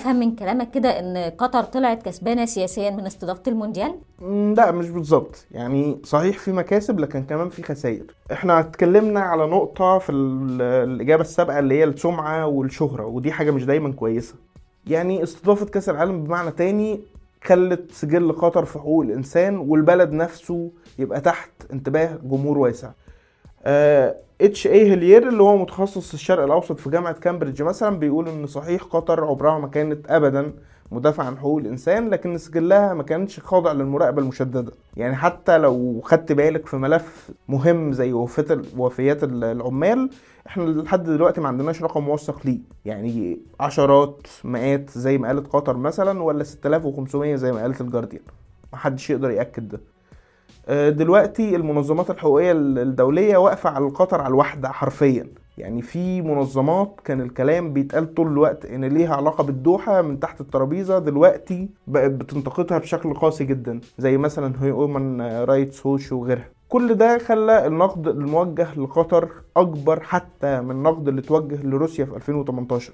أفهم من كلامك كده إن قطر طلعت كسبانة سياسيا من استضافة المونديال؟ لا مش بالظبط. يعني صحيح في مكاسب لكن كمان في خسائر. إحنا اتكلمنا على نقطة في ال- الإجابة السابقة اللي هي السمعة والشهرة ودي حاجة مش دايما كويسة. يعني استضافة كأس العالم بمعنى تاني خلت سجل قطر في حقوق الإنسان والبلد نفسه يبقى تحت انتباه جمهور واسع. اتش اي هيلير اللي هو متخصص في الشرق الأوسط في جامعة كامبريدج مثلا بيقول إن صحيح قطر عمرها ما كانت ابدا مدافع عن حقوق الإنسان لكن سجلها ما كانش خاضع للمراقبة المشددة. يعني حتى لو خدت بالك في ملف مهم زي وفيات العمال إحنا لحد دلوقتي ما عندناش رقم موثق ليه. يعني عشرات مئات زي ما قالت قطر مثلا ولا 6500 زي ما قالت الجارديان. محدش يقدر يأكد ده. دلوقتي المنظمات الحقوقية الدولية واقفة على قطر على الوحده حرفيا. يعني في منظمات كان الكلام بيتقال طول الوقت إن ليها علاقة بالدوحة من تحت الترابيزة دلوقتي بقت بتنتقدها بشكل قاسي جدا زي مثلا هيومن رايتس ووش وغيرها. كل ده خلى النقد الموجه لقطر أكبر حتى من النقد اللي توجه لروسيا في 2018